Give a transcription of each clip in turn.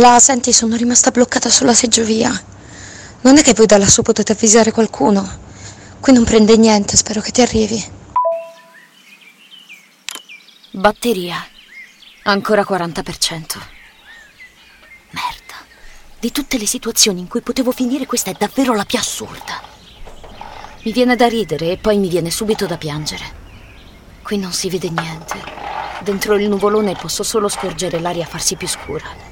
Cla, senti, sono rimasta bloccata sulla seggiovia. Non è che voi da lassù potete avvisare qualcuno? Qui non prende niente, spero che ti arrivi. Batteria. Ancora 40%. Merda. Di tutte le situazioni in cui potevo finire, questa è davvero la più assurda. Mi viene da ridere e poi mi viene subito da piangere. Qui non si vede niente. Dentro il nuvolone posso solo scorgere l'aria farsi più scura.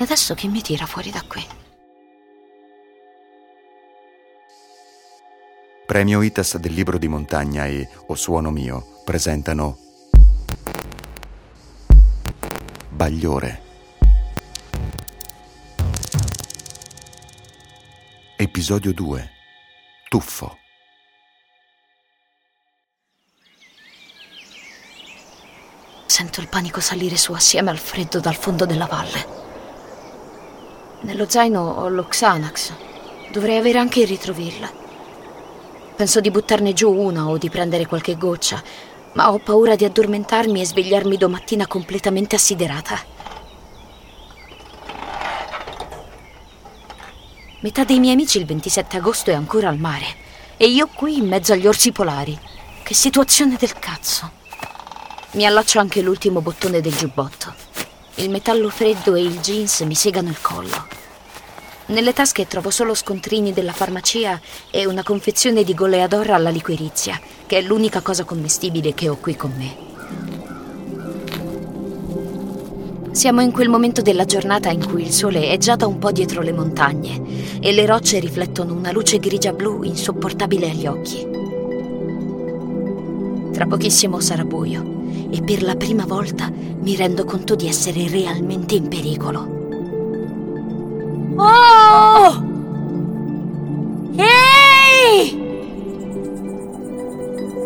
E adesso chi mi tira fuori da qui? Premio ITAS del libro di montagna e O suono mio presentano Bagliore. Episodio 2. Tuffo. Sento il panico salire su assieme al freddo dal fondo della valle. Nello zaino ho lo Xanax. Dovrei avere anche il ritrovilla. Penso di buttarne giù una o di prendere qualche goccia, ma ho paura di addormentarmi e svegliarmi domattina completamente assiderata. Metà dei miei amici il 27 agosto è ancora al mare e io qui in mezzo agli orsi polari. Che situazione del cazzo. Mi allaccio anche l'ultimo bottone del giubbotto. Il metallo freddo e il jeans mi segano il collo. Nelle tasche trovo solo scontrini della farmacia e una confezione di goleador alla liquirizia, che è l'unica cosa commestibile che ho qui con me. Siamo in quel momento della giornata in cui il sole è già da un po' dietro le montagne e le rocce riflettono una luce grigia-blu insopportabile agli occhi. Tra pochissimo sarà buio e per la prima volta mi rendo conto di essere realmente in pericolo. Oh! Ehi!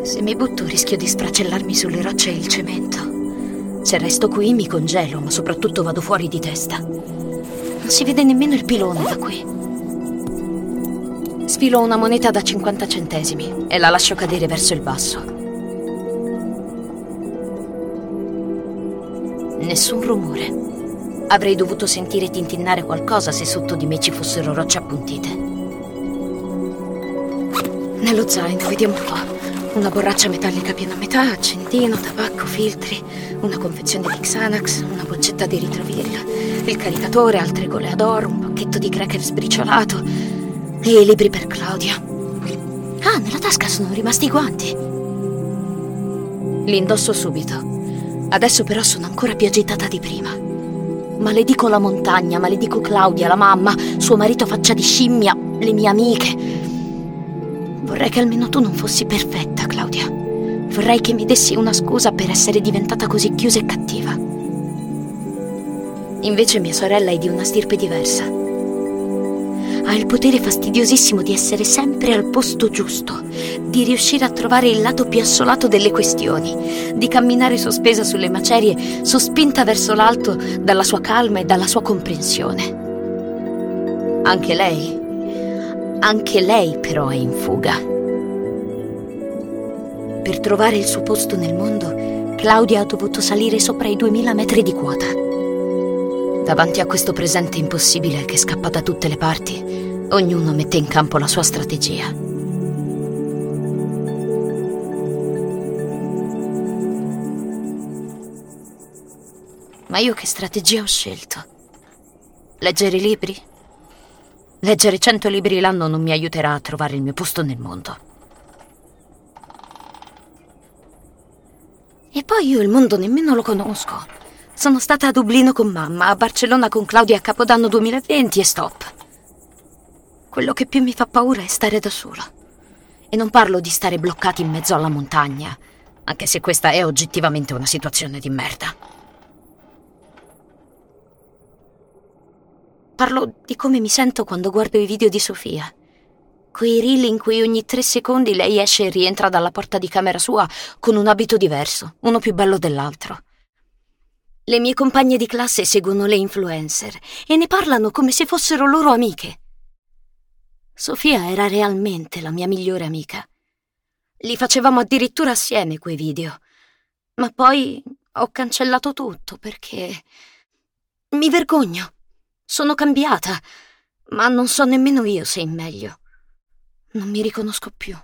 Se mi butto rischio di sfracellarmi sulle rocce e il cemento. Se resto qui mi congelo, ma soprattutto vado fuori di testa. Non si vede nemmeno il pilone da qui. Sfilo una moneta da 50 centesimi e la lascio cadere verso il basso. Nessun rumore. Avrei dovuto sentire tintinnare qualcosa se sotto di me ci fossero rocce appuntite. Nello zaino, vediamo un po'. Una borraccia metallica piena a metà, accendino, tabacco, filtri, una confezione di Xanax, una boccetta di ritrovilla, il caricatore, altre goleador, un pacchetto di cracker sbriciolato e i libri per Claudia. Ah, nella tasca sono rimasti i guanti. Li indosso subito. Adesso però sono ancora più agitata di prima. Maledico la montagna, maledico Claudia, la mamma, suo marito faccia di scimmia, le mie amiche. Vorrei che almeno tu non fossi perfetta, Claudia. Vorrei che mi dessi una scusa per essere diventata così chiusa e cattiva. Invece mia sorella è di una stirpe diversa ha il potere fastidiosissimo di essere sempre al posto giusto, di riuscire a trovare il lato più assolato delle questioni, di camminare sospesa sulle macerie, sospinta verso l'alto dalla sua calma e dalla sua comprensione. Anche lei, anche lei però è in fuga. Per trovare il suo posto nel mondo, Claudia ha dovuto salire sopra i 2000 metri di quota. Davanti a questo presente impossibile che scappa da tutte le parti, ognuno mette in campo la sua strategia. Ma io che strategia ho scelto? Leggere libri? Leggere cento libri l'anno non mi aiuterà a trovare il mio posto nel mondo. E poi io il mondo nemmeno lo conosco. Sono stata a Dublino con mamma, a Barcellona con Claudia a Capodanno 2020 e stop. Quello che più mi fa paura è stare da sola. E non parlo di stare bloccati in mezzo alla montagna, anche se questa è oggettivamente una situazione di merda. Parlo di come mi sento quando guardo i video di Sofia. Quei reel in cui ogni tre secondi lei esce e rientra dalla porta di camera sua con un abito diverso, uno più bello dell'altro. Le mie compagne di classe seguono le influencer e ne parlano come se fossero loro amiche. Sofia era realmente la mia migliore amica. Li facevamo addirittura assieme quei video. Ma poi ho cancellato tutto perché mi vergogno. Sono cambiata, ma non so nemmeno io se in meglio. Non mi riconosco più.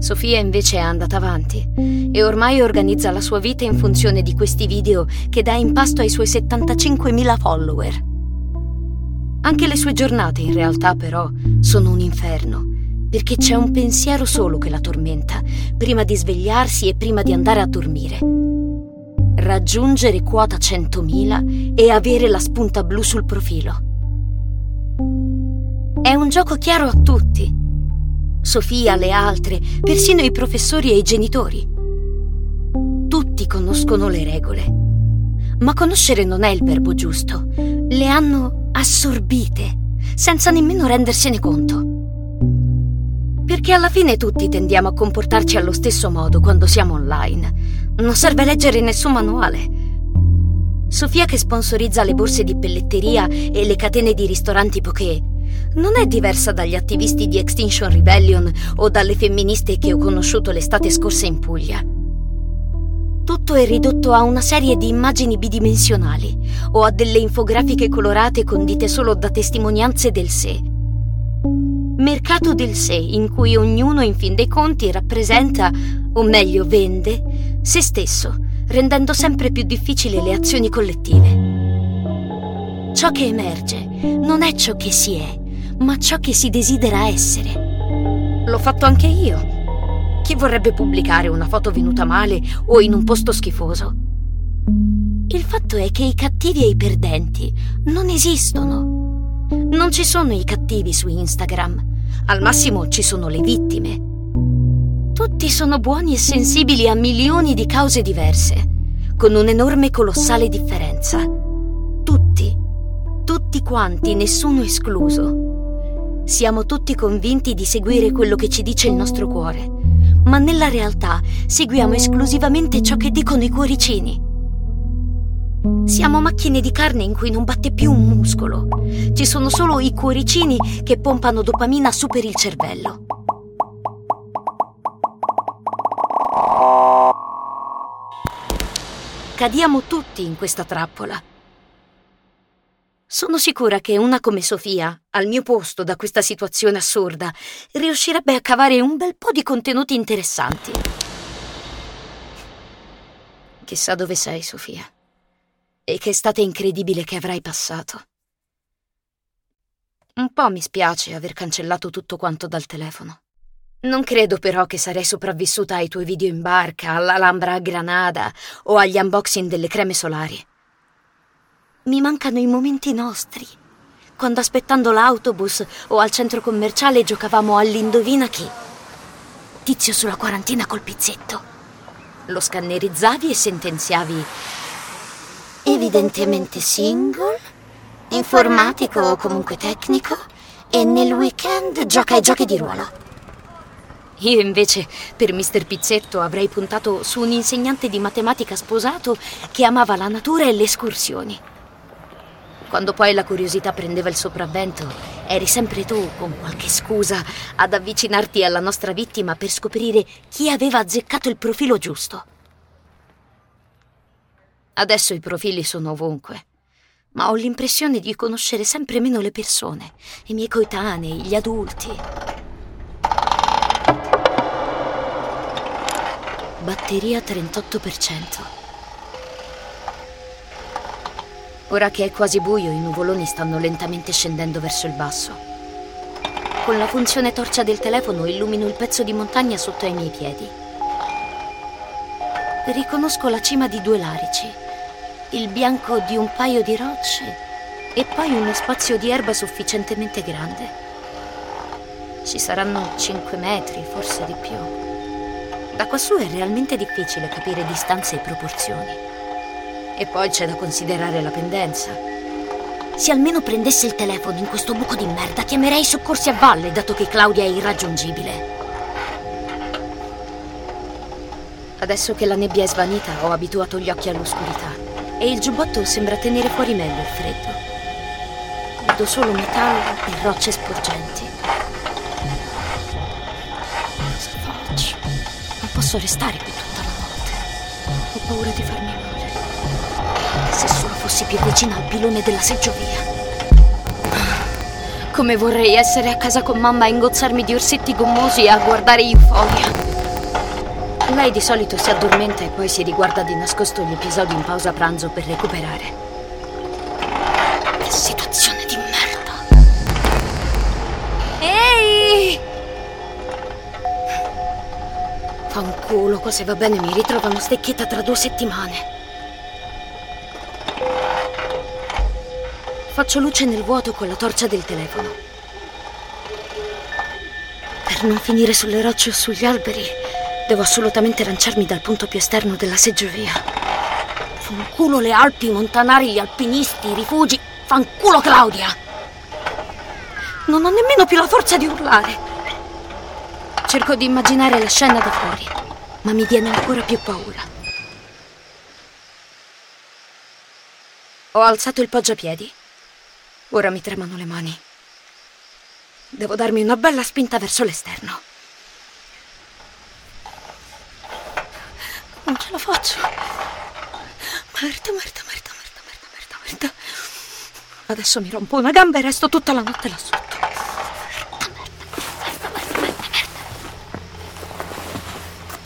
Sofia invece è andata avanti e ormai organizza la sua vita in funzione di questi video che dà in pasto ai suoi 75.000 follower. Anche le sue giornate in realtà però sono un inferno, perché c'è un pensiero solo che la tormenta, prima di svegliarsi e prima di andare a dormire. Raggiungere quota 100.000 e avere la spunta blu sul profilo. È un gioco chiaro a tutti Sofia, le altre, persino i professori e i genitori. Tutti conoscono le regole. Ma conoscere non è il verbo giusto. Le hanno assorbite, senza nemmeno rendersene conto. Perché alla fine tutti tendiamo a comportarci allo stesso modo quando siamo online. Non serve leggere nessun manuale. Sofia che sponsorizza le borse di pelletteria e le catene di ristoranti poké non è diversa dagli attivisti di Extinction Rebellion o dalle femministe che ho conosciuto l'estate scorsa in Puglia. Tutto è ridotto a una serie di immagini bidimensionali o a delle infografiche colorate condite solo da testimonianze del sé. Mercato del sé in cui ognuno in fin dei conti rappresenta, o meglio vende, se stesso, rendendo sempre più difficili le azioni collettive. Ciò che emerge non è ciò che si è, ma ciò che si desidera essere. L'ho fatto anche io. Chi vorrebbe pubblicare una foto venuta male o in un posto schifoso? Il fatto è che i cattivi e i perdenti non esistono. Non ci sono i cattivi su Instagram. Al massimo ci sono le vittime. Tutti sono buoni e sensibili a milioni di cause diverse, con un'enorme colossale differenza. Tutti. Tutti quanti, nessuno escluso. Siamo tutti convinti di seguire quello che ci dice il nostro cuore, ma nella realtà seguiamo esclusivamente ciò che dicono i cuoricini. Siamo macchine di carne in cui non batte più un muscolo. Ci sono solo i cuoricini che pompano dopamina su per il cervello. Cadiamo tutti in questa trappola. Sono sicura che una come Sofia, al mio posto da questa situazione assurda, riuscirebbe a cavare un bel po' di contenuti interessanti. Chissà dove sei, Sofia. E che estate incredibile che avrai passato. Un po' mi spiace aver cancellato tutto quanto dal telefono. Non credo però che sarei sopravvissuta ai tuoi video in barca, all'Alhambra a Granada o agli unboxing delle creme solari. Mi mancano i momenti nostri. Quando aspettando l'autobus o al centro commerciale giocavamo all'indovina chi. Tizio sulla quarantina col pizzetto. Lo scannerizzavi e sentenziavi. Evidentemente single, informatico o comunque tecnico, e nel weekend gioca ai giochi di ruolo. Io invece, per Mr. Pizzetto, avrei puntato su un insegnante di matematica sposato che amava la natura e le escursioni. Quando poi la curiosità prendeva il sopravvento, eri sempre tu, con qualche scusa, ad avvicinarti alla nostra vittima per scoprire chi aveva azzeccato il profilo giusto. Adesso i profili sono ovunque, ma ho l'impressione di conoscere sempre meno le persone, i miei coetanei, gli adulti. Batteria 38%. Ora che è quasi buio, i nuvoloni stanno lentamente scendendo verso il basso. Con la funzione torcia del telefono illumino il pezzo di montagna sotto ai miei piedi. Riconosco la cima di due larici, il bianco di un paio di rocce e poi uno spazio di erba sufficientemente grande. Ci saranno 5 metri, forse di più. Da quassù è realmente difficile capire distanze e proporzioni. E poi c'è da considerare la pendenza. Se almeno prendesse il telefono in questo buco di merda, chiamerei i soccorsi a valle, dato che Claudia è irraggiungibile. Adesso che la nebbia è svanita, ho abituato gli occhi all'oscurità e il giubbotto sembra tenere fuori meglio il freddo. Vedo solo metallo e rocce sporgenti. Cosa faccio? Non posso restare qui tutta la notte. Ho paura di farmi male. Se solo fossi più vicina al pilone della seggiovia. Come vorrei essere a casa con mamma a ingozzarmi di orsetti gommosi e a guardare Euphoria. Lei di solito si addormenta e poi si riguarda di nascosto gli episodi in pausa pranzo per recuperare. Che situazione di merda! Ehi! Fa un culo, cose va bene, mi ritrovano stecchetta tra due settimane. Faccio luce nel vuoto con la torcia del telefono. Per non finire sulle rocce o sugli alberi, devo assolutamente lanciarmi dal punto più esterno della seggiovia. Fanculo le Alpi, i montanari, gli alpinisti, i rifugi. Fanculo Claudia! Non ho nemmeno più la forza di urlare. Cerco di immaginare la scena da fuori, ma mi viene ancora più paura. Ho alzato il poggiapiedi. Ora mi tremano le mani. Devo darmi una bella spinta verso l'esterno. Non ce la faccio. Merda, merda, merda, merda, merda, merda, merda. Adesso mi rompo una gamba e resto tutta la notte là sotto.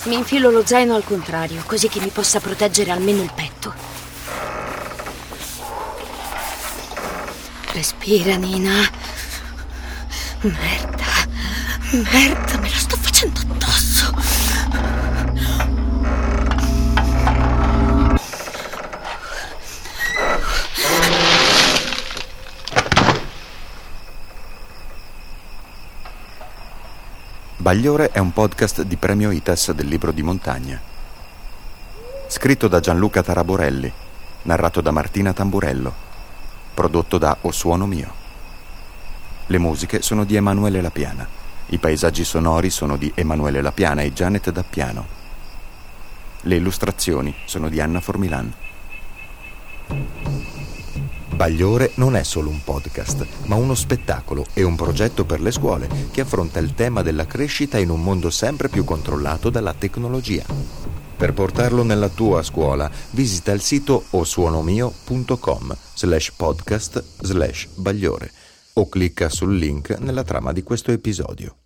Mi infilo lo zaino al contrario, così che mi possa proteggere almeno il petto. Respira, Nina. Merda, merda, me la sto facendo addosso. Bagliore è un podcast di premio ITAS del libro di montagna. Scritto da Gianluca Taraborelli, narrato da Martina Tamburello, prodotto da O Suono Mio. Le musiche sono di Emanuele Lapiana, i paesaggi sonori sono di Emanuele Lapiana e Janet Dappiano. Le illustrazioni sono di Anna Formilan. Bagliore non è solo un podcast, ma uno spettacolo e un progetto per le scuole che affronta il tema della crescita in un mondo sempre più controllato dalla tecnologia. Per portarlo nella tua scuola, visita il sito osuonomio.com slash podcast slash bagliore o clicca sul link nella trama di questo episodio.